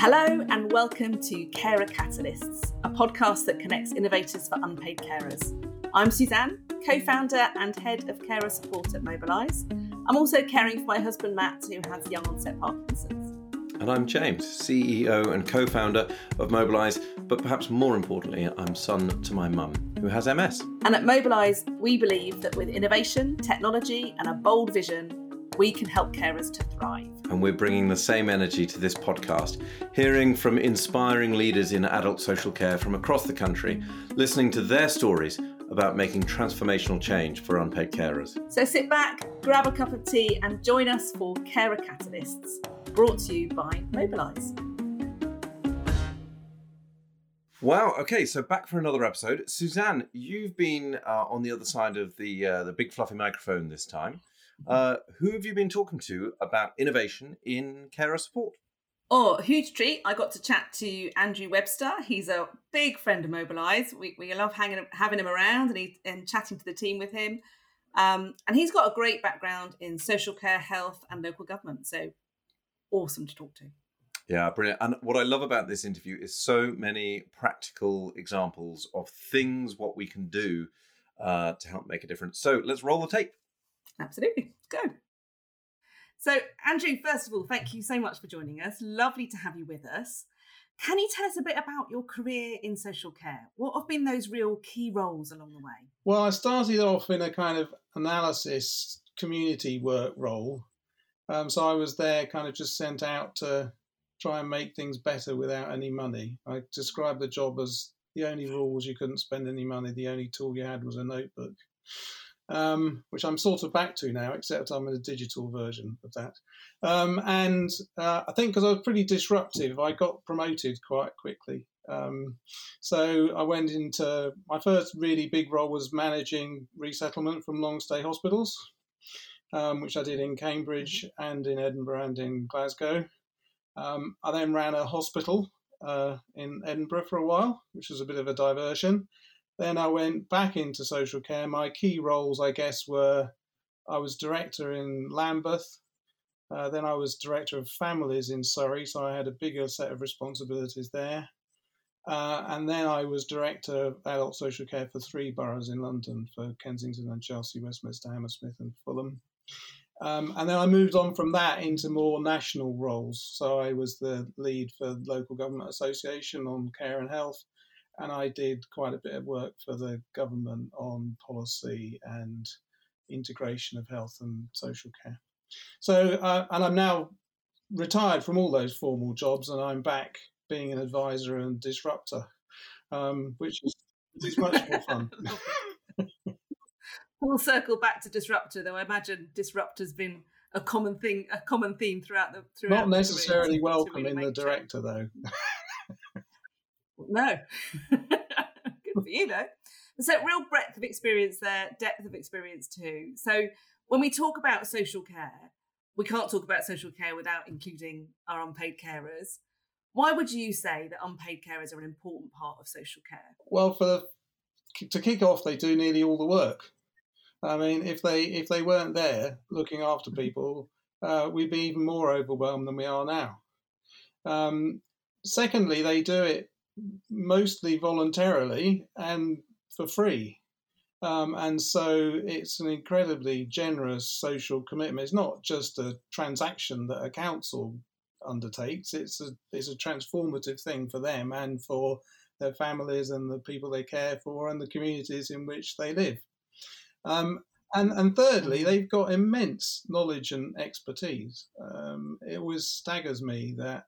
Hello, and welcome to Carer Catalysts, a podcast that connects innovators for unpaid carers. I'm Suzanne, co founder and head of carer support at Mobilise. I'm also caring for my husband Matt, who has young onset Parkinson's. And I'm James, CEO and co founder of Mobilise, but perhaps more importantly, I'm son to my mum, who has MS. And at Mobilise, we believe that with innovation, technology, and a bold vision, we can help carers to thrive. And we're bringing the same energy to this podcast, hearing from inspiring leaders in adult social care from across the country, listening to their stories about making transformational change for unpaid carers. So sit back, grab a cup of tea, and join us for Carer Catalysts, brought to you by Mobilise. Wow. Okay, so back for another episode. Suzanne, you've been uh, on the other side of the uh, the big fluffy microphone this time. Uh, who have you been talking to about innovation in carer support? Oh, huge treat. I got to chat to Andrew Webster. He's a big friend of Mobilise. We, we love hanging, having him around and, he, and chatting to the team with him. Um, and he's got a great background in social care, health, and local government. So awesome to talk to. Yeah, brilliant. And what I love about this interview is so many practical examples of things what we can do uh, to help make a difference. So let's roll the tape. Absolutely. Go. So, Andrew, first of all, thank you so much for joining us. Lovely to have you with us. Can you tell us a bit about your career in social care? What have been those real key roles along the way? Well, I started off in a kind of analysis community work role. Um, so I was there kind of just sent out to try and make things better without any money. I described the job as the only rule was you couldn't spend any money, the only tool you had was a notebook um, which I'm sort of back to now, except I'm in a digital version of that. Um, and uh, I think because I was pretty disruptive, I got promoted quite quickly. Um, so I went into my first really big role was managing resettlement from long stay hospitals, um, which I did in Cambridge and in Edinburgh and in Glasgow. Um, I then ran a hospital uh, in Edinburgh for a while, which was a bit of a diversion. Then I went back into social care. My key roles, I guess, were I was director in Lambeth. Uh, then I was director of families in Surrey, so I had a bigger set of responsibilities there. Uh, and then I was director of adult social care for three boroughs in London for Kensington and Chelsea, Westminster, Hammersmith, and Fulham. Um, and then I moved on from that into more national roles. So I was the lead for Local Government Association on care and health and I did quite a bit of work for the government on policy and integration of health and social care. So, uh, and I'm now retired from all those formal jobs, and I'm back being an advisor and disruptor, um, which is, is much more fun. Full circle back to disruptor, though I imagine disruptor's been a common thing, a common theme throughout the throughout. Not necessarily welcome in the director, though. No. Good for you, though. So, real breadth of experience there, depth of experience too. So, when we talk about social care, we can't talk about social care without including our unpaid carers. Why would you say that unpaid carers are an important part of social care? Well, for the, to kick off, they do nearly all the work. I mean, if they if they weren't there looking after people, uh, we'd be even more overwhelmed than we are now. Um, secondly, they do it mostly voluntarily and for free. Um, and so it's an incredibly generous social commitment. It's not just a transaction that a council undertakes. It's a it's a transformative thing for them and for their families and the people they care for and the communities in which they live. Um, and and thirdly, they've got immense knowledge and expertise. Um, it always staggers me that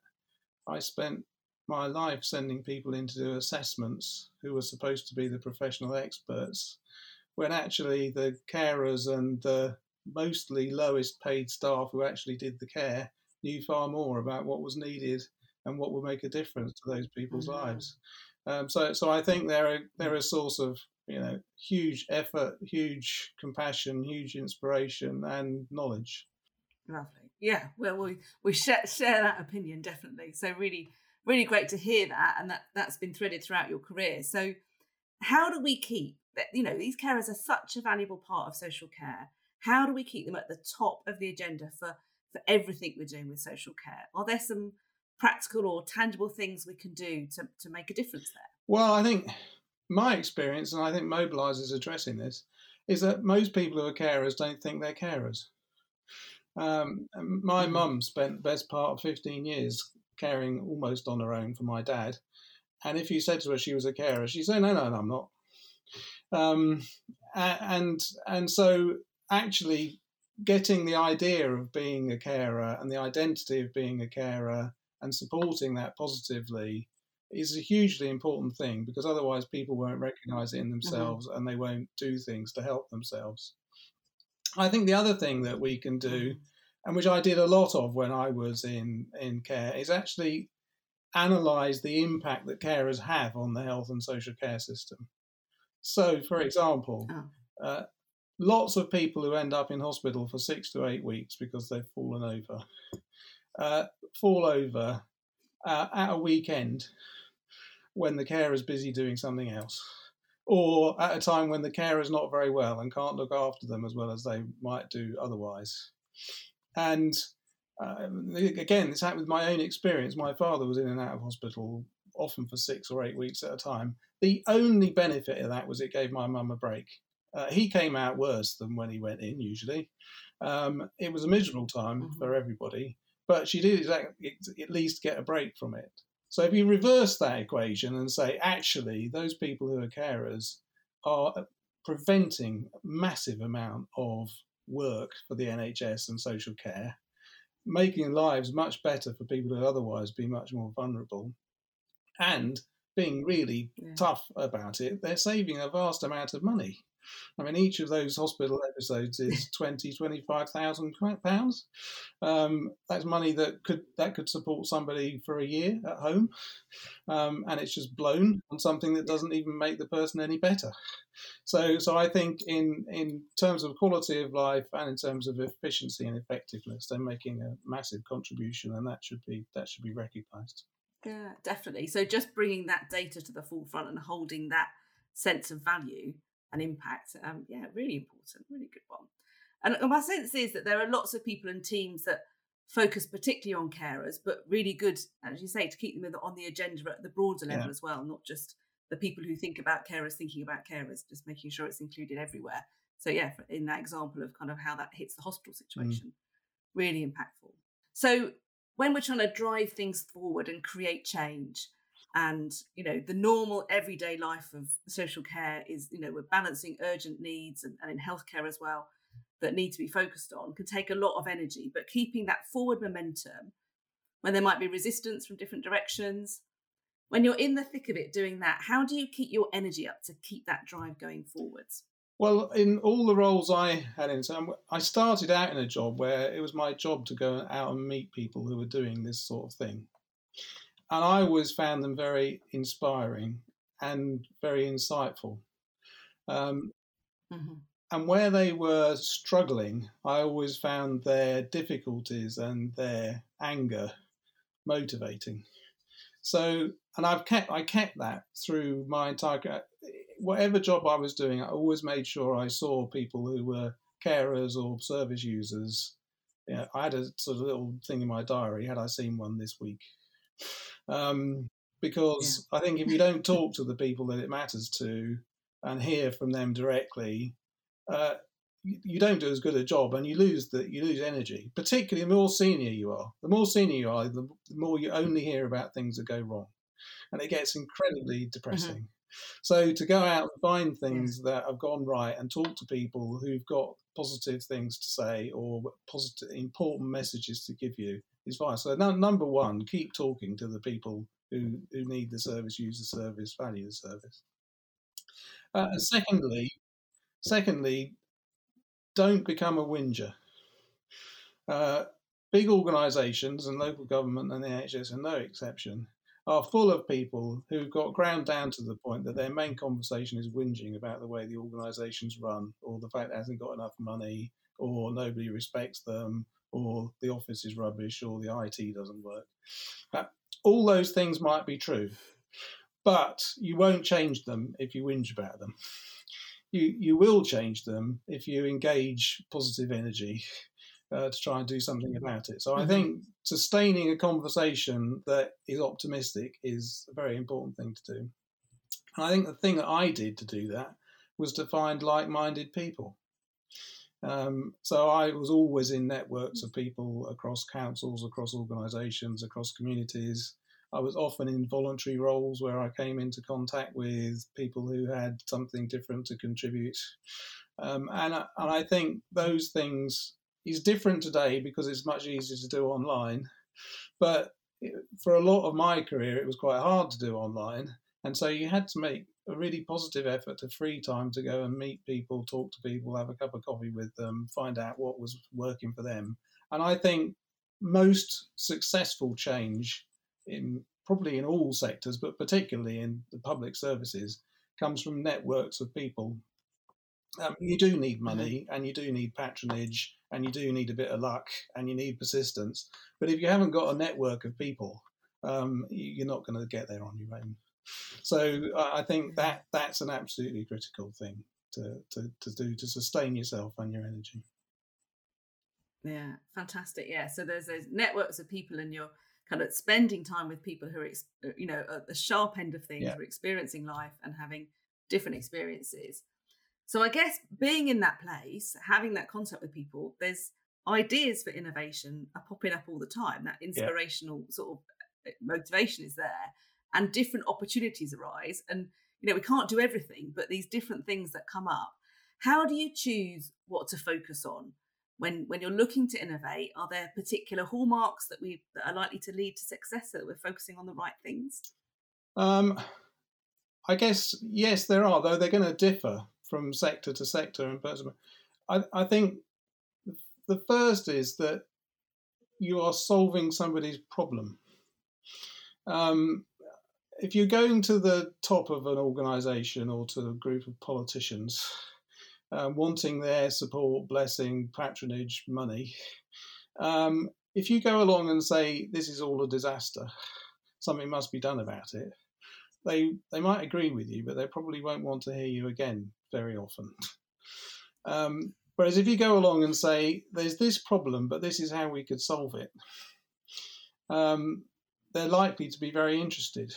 I spent my life sending people in to do assessments who were supposed to be the professional experts, when actually the carers and the mostly lowest paid staff who actually did the care knew far more about what was needed and what would make a difference to those people's mm-hmm. lives. Um, so, so I think they're a, they're a source of you know huge effort, huge compassion, huge inspiration, and knowledge. Lovely, yeah. Well, we we share, share that opinion definitely. So really really great to hear that and that that's been threaded throughout your career so how do we keep that you know these carers are such a valuable part of social care how do we keep them at the top of the agenda for for everything we're doing with social care are there some practical or tangible things we can do to, to make a difference there? Well, I think my experience, and I think Mobilise is addressing this, is that most people who are carers don't think they're carers. Um, my Mhm. mum spent the best part of 15 years caring almost on her own for my dad. And if you said to her she was a carer, she'd say, no, no, no, I'm not. Um, and, and so actually getting the idea of being a carer and the identity of being a carer and supporting that positively is a hugely important thing because otherwise people won't recognize it in themselves and they won't do things to help themselves. I think the other thing that we can do, and which I did a lot of when I was in, in care, is actually analyze the impact that carers have on the health and social care system. So, for example, Oh. uh, lots of people who end up in hospital for six to eight weeks because they've fallen over uh, fall over uh, at a weekend when the carer is busy doing something else, or at a time when the carer is not very well and can't look after them as well as they might do otherwise. And uh, again, this happened with my own experience. My father was in and out of hospital often for six or eight weeks at a time. The only benefit of that was it gave my mum a break. Uh, he came out worse than when he went in, usually. Um, it was a miserable time Mhm. for everybody, but she did exactly, at least get a break from it. So if you reverse that equation and say, actually, those people who are carers are preventing a massive amount of work for the NHS and social care, making lives much better for people who otherwise be much more vulnerable, and being really Yeah. tough about it, they're saving a vast amount of money. I mean, each of those hospital episodes is 20, 25,000 pounds. Um, that's money that could that could support somebody for a year at home, um, and it's just blown on something that doesn't even make the person any better. So, so I think in in terms of quality of life and in terms of efficiency and effectiveness, they're making a massive contribution, and that should be that should be recognised. Yeah, definitely. So just bringing that data to the forefront and holding that sense of value and impact, um, yeah, really important, really good one. And my sense is that there are lots of people and teams that focus particularly on carers, but really good, as you say, to keep them on the agenda at the broader level Yeah. as well, not just the people who think about carers thinking about carers, just making sure it's included everywhere. So yeah, in that example of kind of how that hits the hospital situation, really impactful. So when we're trying to drive things forward and create change and you know the normal everyday life of social care is you know we're balancing urgent needs and, and in healthcare as well that need to be focused on can take a lot of energy but keeping that forward momentum when there might be resistance from different directions when you're in the thick of it doing that how do you keep your energy up to keep that drive going forwards Well, in all the roles I had in, so I started out in a job where it was my job to go out and meet people who were doing this sort of thing. And I always found them very inspiring and very insightful. Um, and where they were struggling, I always found their difficulties and their anger motivating. So, and I've kept I kept that through my entire whatever job I was doing. I always made sure I saw people who were carers or service users. Yeah, I had a sort of little thing in my diary. Had I seen one this week? Um, because I think if you don't talk to the people that it matters to and hear from them directly, uh, you, you don't do as good a job, and you lose the you lose energy. Particularly the more senior you are, the more senior you are, the, the more you only hear about things that go wrong, and it gets incredibly depressing. So to go out and find things that have gone right and talk to people who've got positive things to say or positive important messages to give you is fine. So number one, keep talking to the people who, who need the service, use the service, value the service. Uh, secondly, secondly, don't become a whinger. Uh, big organisations and local government and the NHS are no exception are full of people who've got ground down to the point that their main conversation is whinging about the way the organisation's run or the fact it hasn't got enough money or nobody respects them or the office is rubbish or the IT doesn't work. All those things might be true, but you won't change them if you whinge about them. You, you will change them if you engage positive energy uh, to try and do something about it. So I think sustaining a conversation that is optimistic is a very important thing to do. And I think the thing that I did to do that was to find like-minded people. Um, so I was always in networks of people across councils, across organisations, across communities. I was often in voluntary roles where I came into contact with people who had something different to contribute. Um, and, I, and I think those things is different today because it's much easier to do online. But for a lot of my career, it was quite hard to do online. And so you had to make a really positive effort to free time to go and meet people, talk to people, have a cup of coffee with them, find out what was working for them. And I think most successful change in probably in all sectors, but particularly in the public services, comes from networks of people. Um, you do need mm-hmm. money and you do need patronage and you do need a bit of luck and you need persistence. But if you haven't got a network of people, um, you're not going to get there on your own. So I think that that's an absolutely critical thing to, to, to do to sustain yourself and your energy. Yeah, fantastic. Yeah, so there's those networks of people, and you're kind of spending time with people who are, you know, at the sharp end of things, yeah. are experiencing life and having different experiences. So I guess being in that place, having that contact with people, there's ideas for innovation are popping up all the time. That inspirational yeah. sort of uh, motivation is there and different opportunities arise and you know we can't do everything but these different things that come up how do you choose what to focus on when when you're looking to innovate are there particular hallmarks that we that are likely to lead to success so that we're focusing on the right things um i guess yes there are though they're going to differ from sector to sector and person i i think the first is that you are solving somebody's problem. Um, if you're going to the top of an organisation or to a group of politicians um, wanting their support, blessing, patronage, money, um, if you go along and say this is all a disaster, something must be done about it, they they might agree with you, but they probably won't want to hear you again very often. Um, whereas if you go along and say there's this problem, but this is how we could solve it, um, they're likely to be very interested.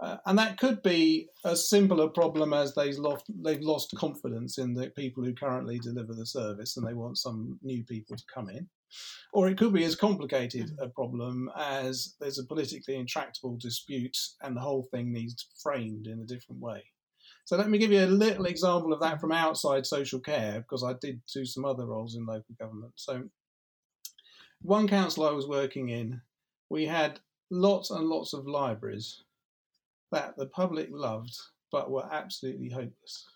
Uh, and that could be as simple a problem as they've lost, they've lost confidence in the people who currently deliver the service and they want some new people to come in. Or it could be as complicated a problem as there's a politically intractable dispute and the whole thing needs framed in a different way. So let me give you a little example of that from outside social care because I did do some other roles in local government. So one council I was working in, we had lots and lots of libraries that the public loved but were absolutely hopeless.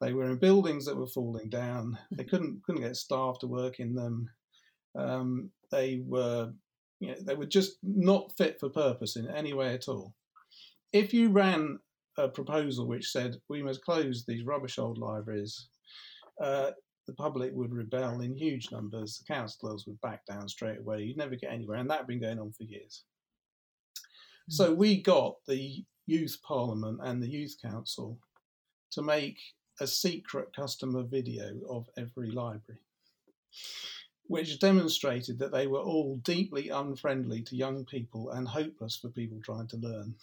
They were in buildings that were falling down. They couldn't couldn't get staff to work in them. Um, they were, you know, they were just not fit for purpose in any way at all. If you ran a proposal which said we must close these rubbish old libraries, uh, the public would rebel in huge numbers. The councillors would back down straight away. You'd never get anywhere, and that had been going on for years. So we got the youth parliament and the youth council to make a secret customer video of every library, which demonstrated that they were all deeply unfriendly to young people and hopeless for people trying to learn.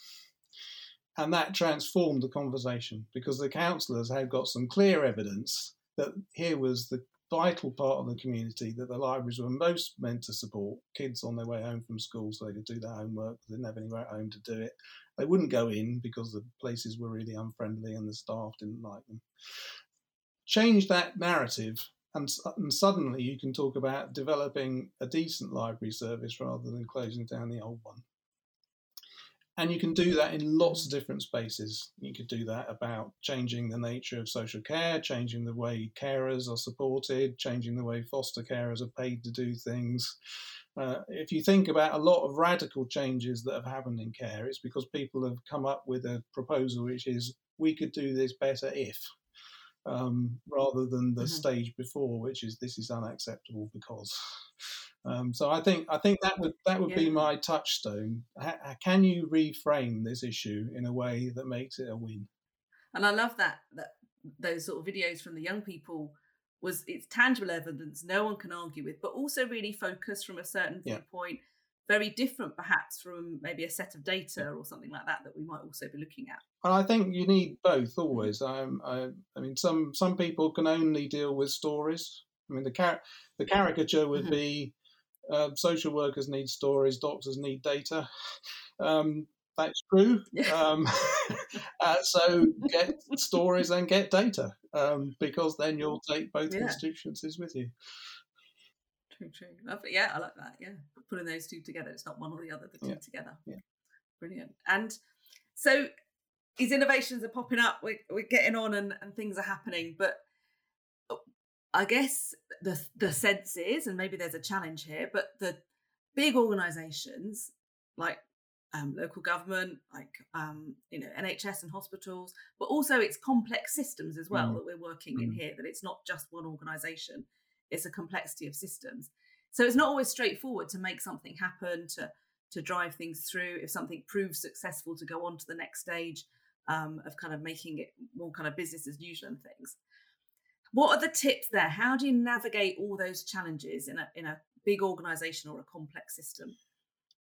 And that transformed the conversation because the councillors had got some clear evidence that here was the vital part of the community that the libraries were most meant to support kids on their way home from school so they could do their homework. They didn't have anywhere at home to do it. They wouldn't go in because the places were really unfriendly and the staff didn't like them. Change that narrative, and, and suddenly you can talk about developing a decent library service rather than closing down the old one. And you can do that in lots of different spaces. You could do that about changing the nature of social care, changing the way carers are supported, changing the way foster carers are paid to do things. Uh, if you think about a lot of radical changes that have happened in care, it's because people have come up with a proposal which is we could do this better if, um, rather than the mm-hmm. stage before, which is this is unacceptable because. Um, so I think I think that would that would yeah. be my touchstone. How, can you reframe this issue in a way that makes it a win? And I love that that those sort of videos from the young people was it's tangible evidence no one can argue with, but also really focused from a certain Yeah. viewpoint, very different perhaps from maybe a set of data or something like that that we might also be looking at. And I think you need both always. Um, I, I mean, some some people can only deal with stories. I mean, the car- the caricature would Mhm. be uh, social workers need stories, doctors need data. Um, that's true. Um, uh, so get stories and get data um, because then you'll take both Yeah. constituencies with you. True, true. Lovely. Yeah, I like that. Yeah, putting those two together. It's not one or the other, the two Yeah, together. yeah. Brilliant. And so these innovations are popping up. We're, we're getting on and, and things are happening. But I guess the the sense is, and maybe there's a challenge here, but the big organisations like um, local government, like um, you know NHS and hospitals, but also it's complex systems as well Mm. that we're working in Mm. here. That it's not just one organisation; it's a complexity of systems. So it's not always straightforward to make something happen, to to drive things through. If something proves successful, to go on to the next stage um, of kind of making it more kind of business as usual and things. What are the tips there? How do you navigate all those challenges in a in a big organisation or a complex system?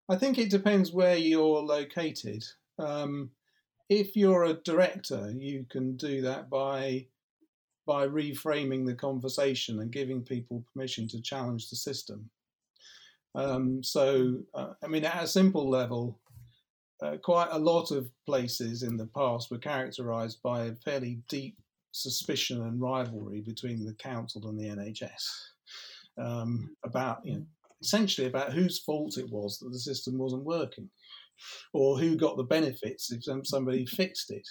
I think it depends where you're located. Um, if you're a director, you can do that by by reframing the conversation and giving people permission to challenge the system. Um, so, uh, I mean, at a simple level, uh, quite a lot of places in the past were characterised by a fairly deep suspicion and rivalry between the council and the NHS um, about, you know, essentially about whose fault it was that the system wasn't working, or who got the benefits if somebody fixed it.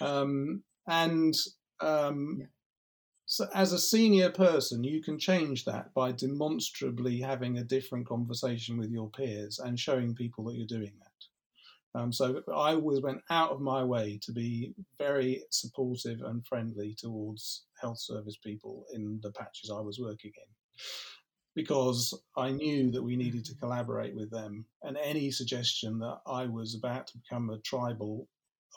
Um, and um, Yeah. so, as a senior person, you can change that by demonstrably having a different conversation with your peers and showing people that you're doing that. Um, so I always went out of my way to be very supportive and friendly towards health service people in the patches I was working in because I knew that we needed to collaborate with them. And any suggestion that I was about to become a tribal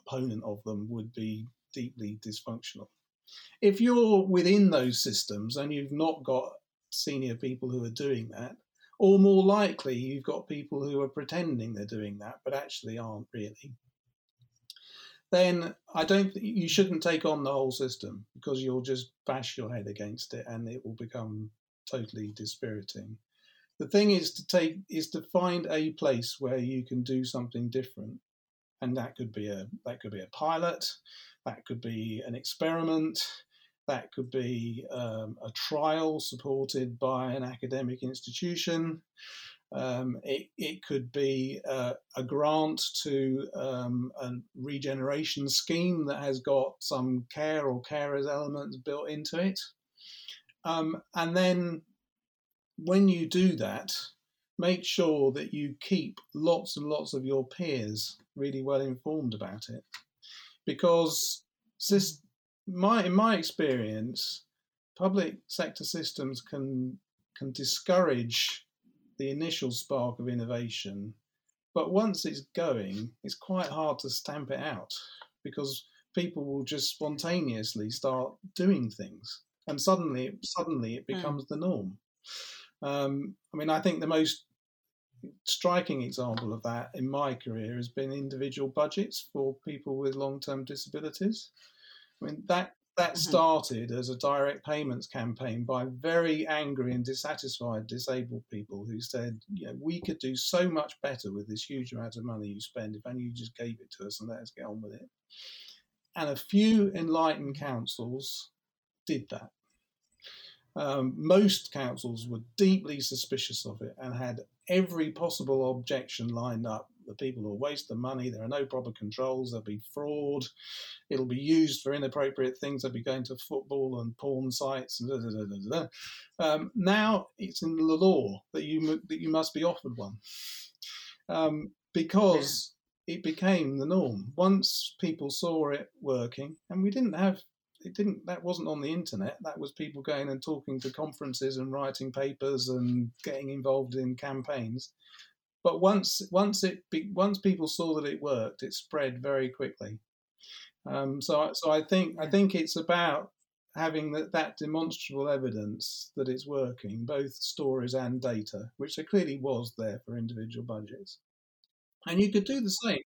opponent of them would be deeply dysfunctional. If you're within those systems and you've not got senior people who are doing that, or more likely, you've got people who are pretending they're doing that but actually aren't really. Then I don't. You shouldn't take on the whole system because you'll just bash your head against it, and it will become totally dispiriting. The thing is to take is to find a place where you can do something different, and that could be a that could be a pilot, that could be an experiment, that could be um, a trial supported by an academic institution. Um, it, it could be uh, a grant to um, a regeneration scheme that has got some care or carers elements built into it. Um, and then when you do that, make sure that you keep lots and lots of your peers really well informed about it. Because my, in my experience, public sector systems can, can discourage the initial spark of innovation, but once it's going, it's quite hard to stamp it out because people will just spontaneously start doing things and suddenly suddenly it Mm. becomes the norm. Um, I mean, I think the most striking example of that in my career has been individual budgets for people with long-term disabilities. I mean, that that Mhm. started as a direct payments campaign by very angry and dissatisfied disabled people who said, you know, we could do so much better with this huge amount of money you spend if only you just gave it to us and let us get on with it. And a few enlightened councils did that. Um, most councils were deeply suspicious of it and had every possible objection lined up. The people will waste the money. There are no proper controls. There'll be fraud. It'll be used for inappropriate things. They'll be going to football and porn sites. And da, da, da, da, da. Um, now it's in the law that you that you must be offered one um, because it became the norm. Once people saw it working, and we didn't have it didn't that wasn't on the internet that was people going and talking to conferences and writing papers and getting involved in campaigns but once once it be, once people saw that it worked it spread very quickly um, so I- so I think I think it's about having that, that demonstrable evidence that it's working, both stories and data, which there clearly was there for individual budgets. And you could do the same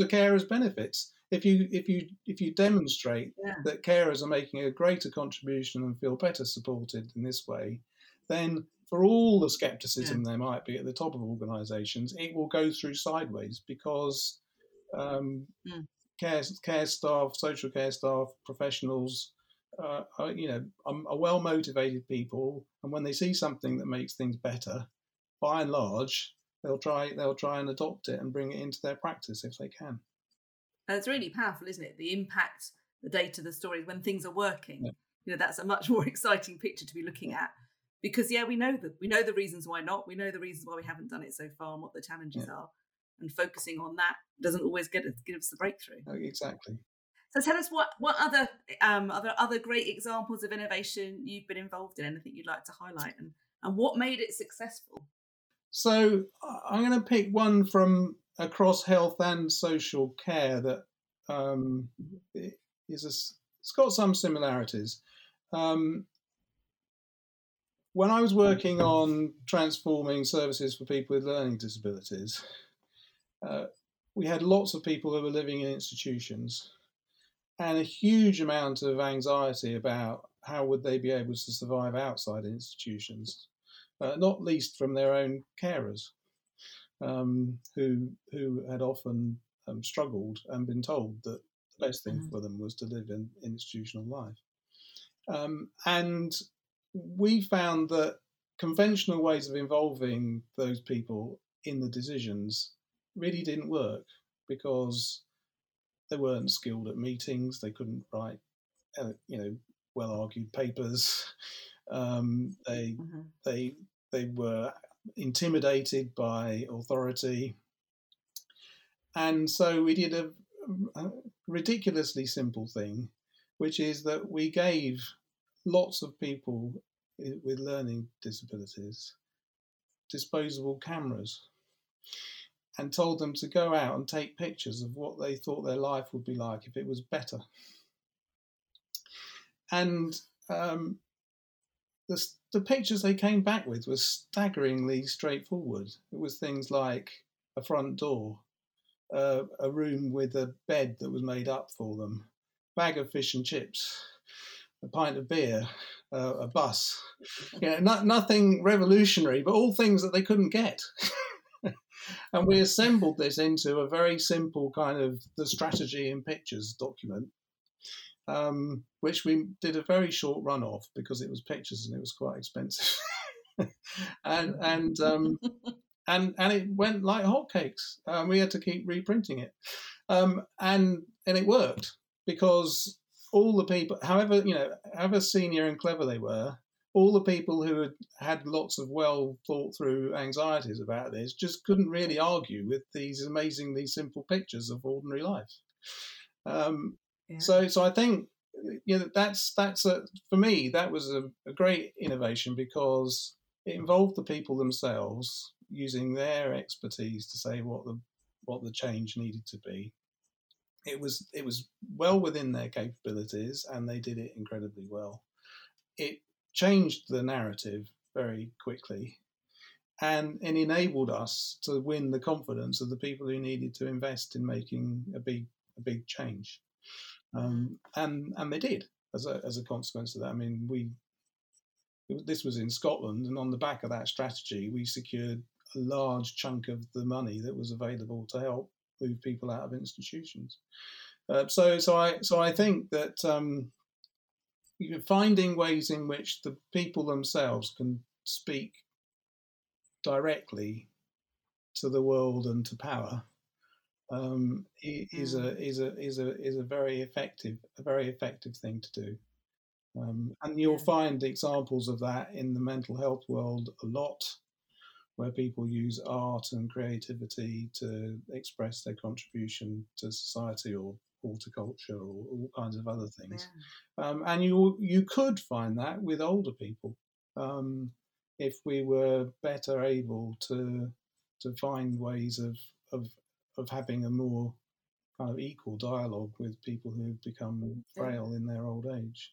for carers' benefits. If you if you if you demonstrate Yeah. that carers are making a greater contribution and feel better supported in this way, then for all the skepticism there might be at the top of organisations, it will go through sideways because um, Mm. care care staff, social care staff, professionals, uh, are, you know, are, are well motivated people, and when they see something that makes things better, by and large, they'll try they'll try and adopt it and bring it into their practice if they can. And it's really powerful, isn't it? The impact, the data, the stories when things are working. Yeah. You know, that's a much more exciting picture to be looking at. Because yeah, we know that we know the reasons why not. We know the reasons why we haven't done it so far and what the challenges are. And focusing on that doesn't always get us, give us the breakthrough. Uh, Exactly. So tell us what what other um other other great examples of innovation you've been involved in, anything you'd like to highlight and, and what made it successful? So I'm going to pick one from across health and social care that um, i- is a it's got some similarities. Um, when I was working on transforming services for people with learning disabilities, uh, we had lots of people who were living in institutions and a huge amount of anxiety about how would they be able to survive outside institutions uh, not least from their own carers, um, who who had often um, struggled and been told that the best thing Mhm. for them was to live in institutional life. Um, and we found that conventional ways of involving those people in the decisions really didn't work because they weren't skilled at meetings. They couldn't write, uh, you know, well-argued papers. Um, they they they were intimidated by authority, and so we did a, a ridiculously simple thing, which is that we gave lots of people with learning disabilities disposable cameras and told them to go out and take pictures of what they thought their life would be like if it was better. And um, the, the pictures they came back with were staggeringly straightforward. It was things like a front door, uh, a room with a bed that was made up for them, bag of fish and chips, a pint of beer, uh, a bus. You know, no, nothing revolutionary, but all things that they couldn't get. and we assembled this into a very simple kind of the strategy in pictures document um, which we did a very short run of because it was pictures and it was quite expensive. and and um, and and it went like hotcakes. Um, we had to keep reprinting it, um, and and it worked because all the people, however you know, however senior and clever they were, all the people who had had lots of well thought through anxieties about this just couldn't really argue with these amazingly simple pictures of ordinary life. Um, Yeah. so, so I think you know that's that's a for me that was a, a great innovation because it involved the people themselves using their expertise to say what the what the change needed to be. It was it was well within their capabilities, and they did it incredibly well. It changed the narrative very quickly, and it enabled us to win the confidence of the people who needed to invest in making a big a big change um, and and they did as a as a consequence of that. I mean, we this was in Scotland, and on the back of that strategy, we secured a large chunk of the money that was available to help move people out of institutions. Uh, so so I so I think that um, you know, finding ways in which the people themselves can speak directly to the world and to power um, is a is a is a is a very effective a very effective thing to do. Um, and you'll find examples of that in the mental health world a lot, where people use art and creativity to express their contribution to society or horticulture or all kinds of other things. Yeah. Um, and you you could find that with older people um, if we were better able to to find ways of of of having a more kind of equal dialogue with people who've become frail in their old age.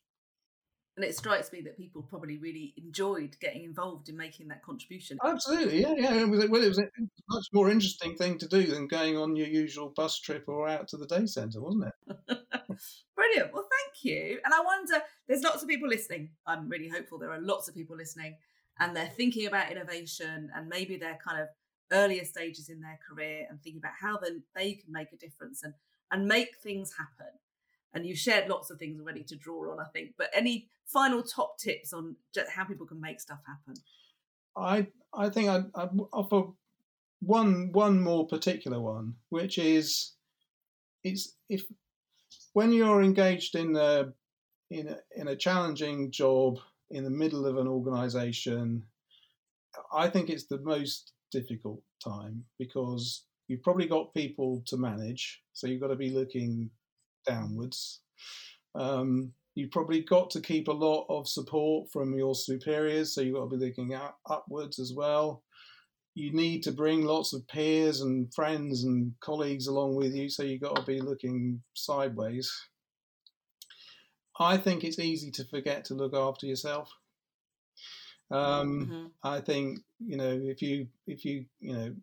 And it strikes me that people probably really enjoyed getting involved in making that contribution. Absolutely, yeah, yeah. It was, well, it was a much more interesting thing to do than going on your usual bus trip or out to the day centre, wasn't it? Brilliant. Well, thank you. And I wonder, there's lots of people listening. I'm really hopeful there are lots of people listening and they're thinking about innovation and maybe they're kind of earlier stages in their career and thinking about how then they can make a difference and and make things happen and you've shared lots of things already to draw on, I think. But any final top tips on just how people can make stuff happen? I I think I'd, I'd offer one one more particular one, which is it's if when you're engaged in a in a, in a challenging job in the middle of an organization, I think it's the most difficult time because you've probably got people to manage, so you've got to be looking downwards. Um, you've probably got to keep a lot of support from your superiors, so you've got to be looking up, upwards as well. You need to bring lots of peers and friends and colleagues along with you, so you've got to be looking sideways. I think it's easy to forget to look after yourself. Um, mm-hmm. I think you know if you if you you know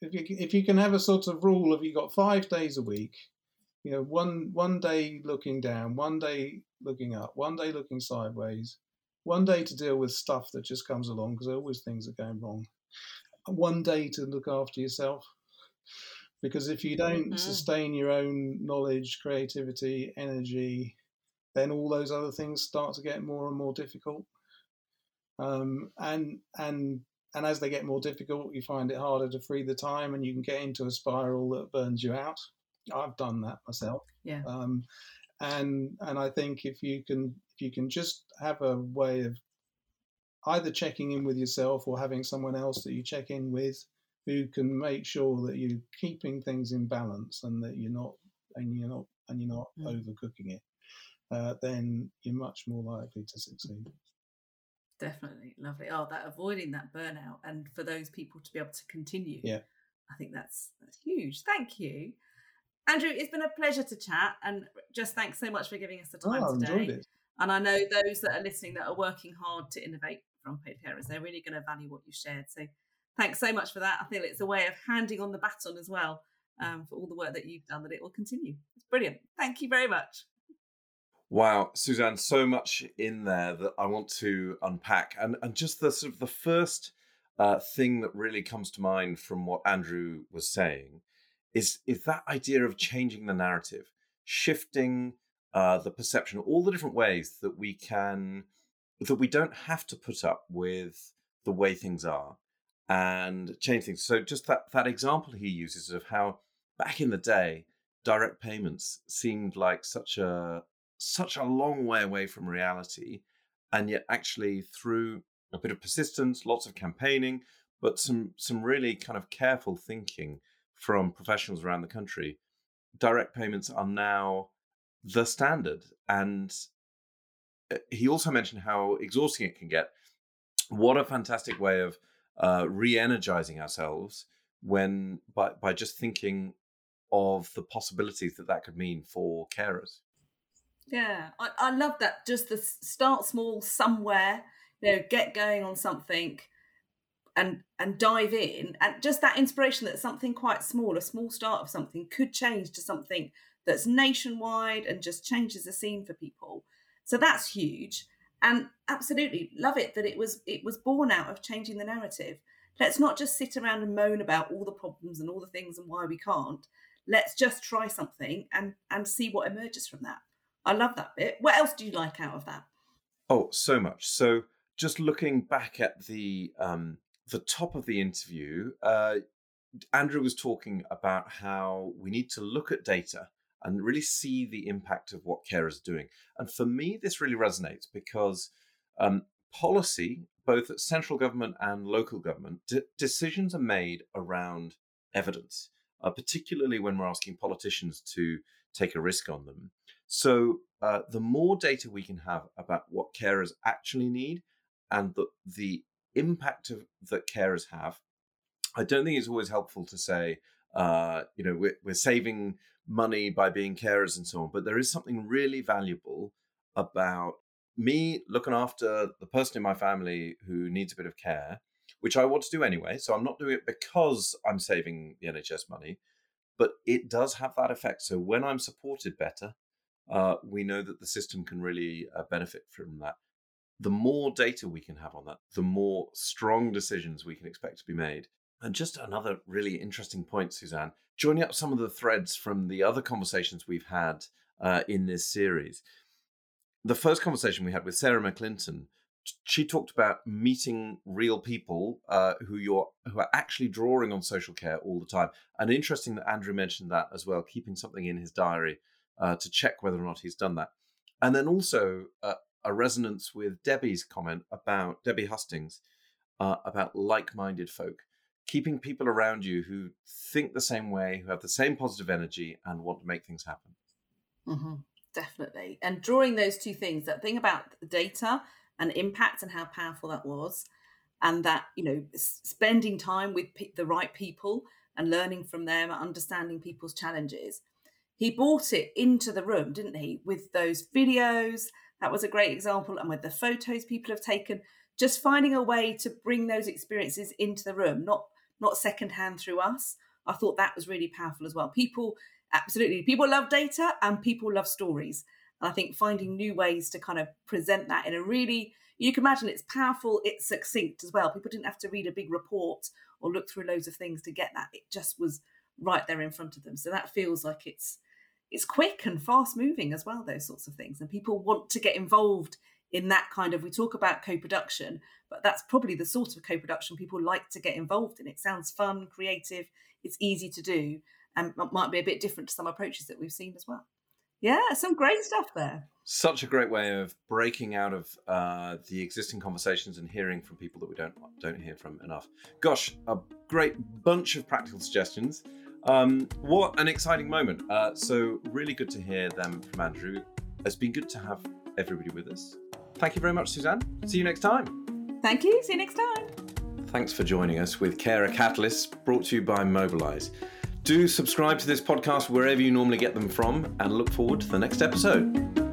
if you if you can have a sort of rule of you got five days a week you know, one one day looking down, one day looking up, one day looking sideways, one day to deal with stuff that just comes along because always things are going wrong. One day to look after yourself. Because if you don't mm-hmm. sustain your own knowledge, creativity, energy, then all those other things start to get more and more difficult. Um, and and and as they get more difficult, you find it harder to free the time, and you can get into a spiral that burns you out. I've done that myself. Yeah. Um, and and I think if you can if you can just have a way of either checking in with yourself or having someone else that you check in with who can make sure that you're keeping things in balance and that you're not and you're not and you're not mm. overcooking it, uh, then you're much more likely to succeed. Definitely lovely. Oh, that avoiding that burnout and for those people to be able to continue. Yeah, I think that's that's huge. Thank you. Andrew, it's been a pleasure to chat, and just thanks so much for giving us the time oh, today. And I know those that are listening that are working hard to innovate from paid carers, they're really going to value what you shared. So thanks so much for that. I feel it's a way of handing on the baton as well um, for all the work that you've done, that it will continue. It's brilliant. Thank you very much. Wow, Suzanne, so much in there that I want to unpack. And, and just the sort of the first uh, thing that really comes to mind from what Andrew was saying is is that idea of changing the narrative, shifting uh, the perception, all the different ways that we can that we don't have to put up with the way things are and change things. So just that that example he uses of how back in the day direct payments seemed like such a such a long way away from reality and yet actually through a bit of persistence lots of campaigning but some some really kind of careful thinking from professionals around the country, direct payments are now the standard. And uh, he also mentioned how exhausting it can get. What a fantastic way of uh, re-energizing ourselves when by by just thinking of the possibilities that that could mean for carers. Yeah, I, I love that. Just the start small somewhere, you know, get going on something and and dive in and just that inspiration that something quite small a small start of something could change to something that's nationwide and just changes the scene for people. So that's huge and absolutely love it that it was it was born out of changing the narrative. Let's not just sit around and moan about all the problems and all the things and why we can't. Let's just try something and and see what emerges from that. I love that bit. What else do you like out of that? Oh so much. So just looking back at the um the top of the interview, uh, Andrew was talking about how we need to look at data and really see the impact of what carers are doing. And for me, this really resonates because um, policy, both at central government and local government, d- decisions are made around evidence, uh, particularly when we're asking politicians to take a risk on them. So, uh, the more data we can have about what carers actually need and the, the impact of, that carers have, I don't think it's always helpful to say, uh, you know, we're, we're saving money by being carers and so on. But there is something really valuable about me looking after the person in my family who needs a bit of care, which I want to do anyway. So I'm not doing it because I'm saving the NHS money, but it does have that effect. So when I'm supported better, uh, we know that the system can really uh, benefit from that. The more data we can have on that, the more strong decisions we can expect to be made. And just another really interesting point, Suzanne, joining up some of the threads from the other conversations we've had uh, in this series the first conversation we had with Sarah McClinton, she talked about meeting real people uh, who you're who are actually drawing on social care all the time. And interesting that Andrew mentioned that as well, keeping something in his diary uh, to check whether or not he's done that. And then also uh, a resonance with Debbie's comment about Debbie Hustings uh, about like-minded folk, keeping people around you who think the same way, who have the same positive energy, and want to make things happen. Mm-hmm definitely. And drawing those two things, that thing about data and impact and how powerful that was, and that, you know, spending time with the right people and learning from them, understanding people's challenges. He brought it into the room, didn't he, with those videos? That was a great example. And with the photos people have taken, just finding a way to bring those experiences into the room, not not secondhand through us. I thought that was really powerful as well. People absolutely people love data and people love stories and i think finding new ways to kind of present that in a really you can imagine it's powerful it's succinct as well people didn't have to read a big report or look through loads of things to get that it just was right there in front of them so that feels like it's it's quick and fast moving as well those sorts of things and people want to get involved in that kind of we talk about co-production but that's probably the sort of co-production people like to get involved in it sounds fun creative it's easy to do and might be a bit different to some approaches that we've seen as well. Yeah, some great stuff there. Such a great way of breaking out of uh, the existing conversations and hearing from people that we don't don't hear from enough. Gosh, a great bunch of practical suggestions. Um, what an exciting moment! Uh, so really good to hear them from Andrew. It's been good to have everybody with us. Thank you very much, Suzanne. See you next time. Thank you. See you next time. Thanks for joining us with Carer Catalysts, brought to you by Mobilise. Do subscribe to this podcast wherever you normally get them from and look forward to the next episode.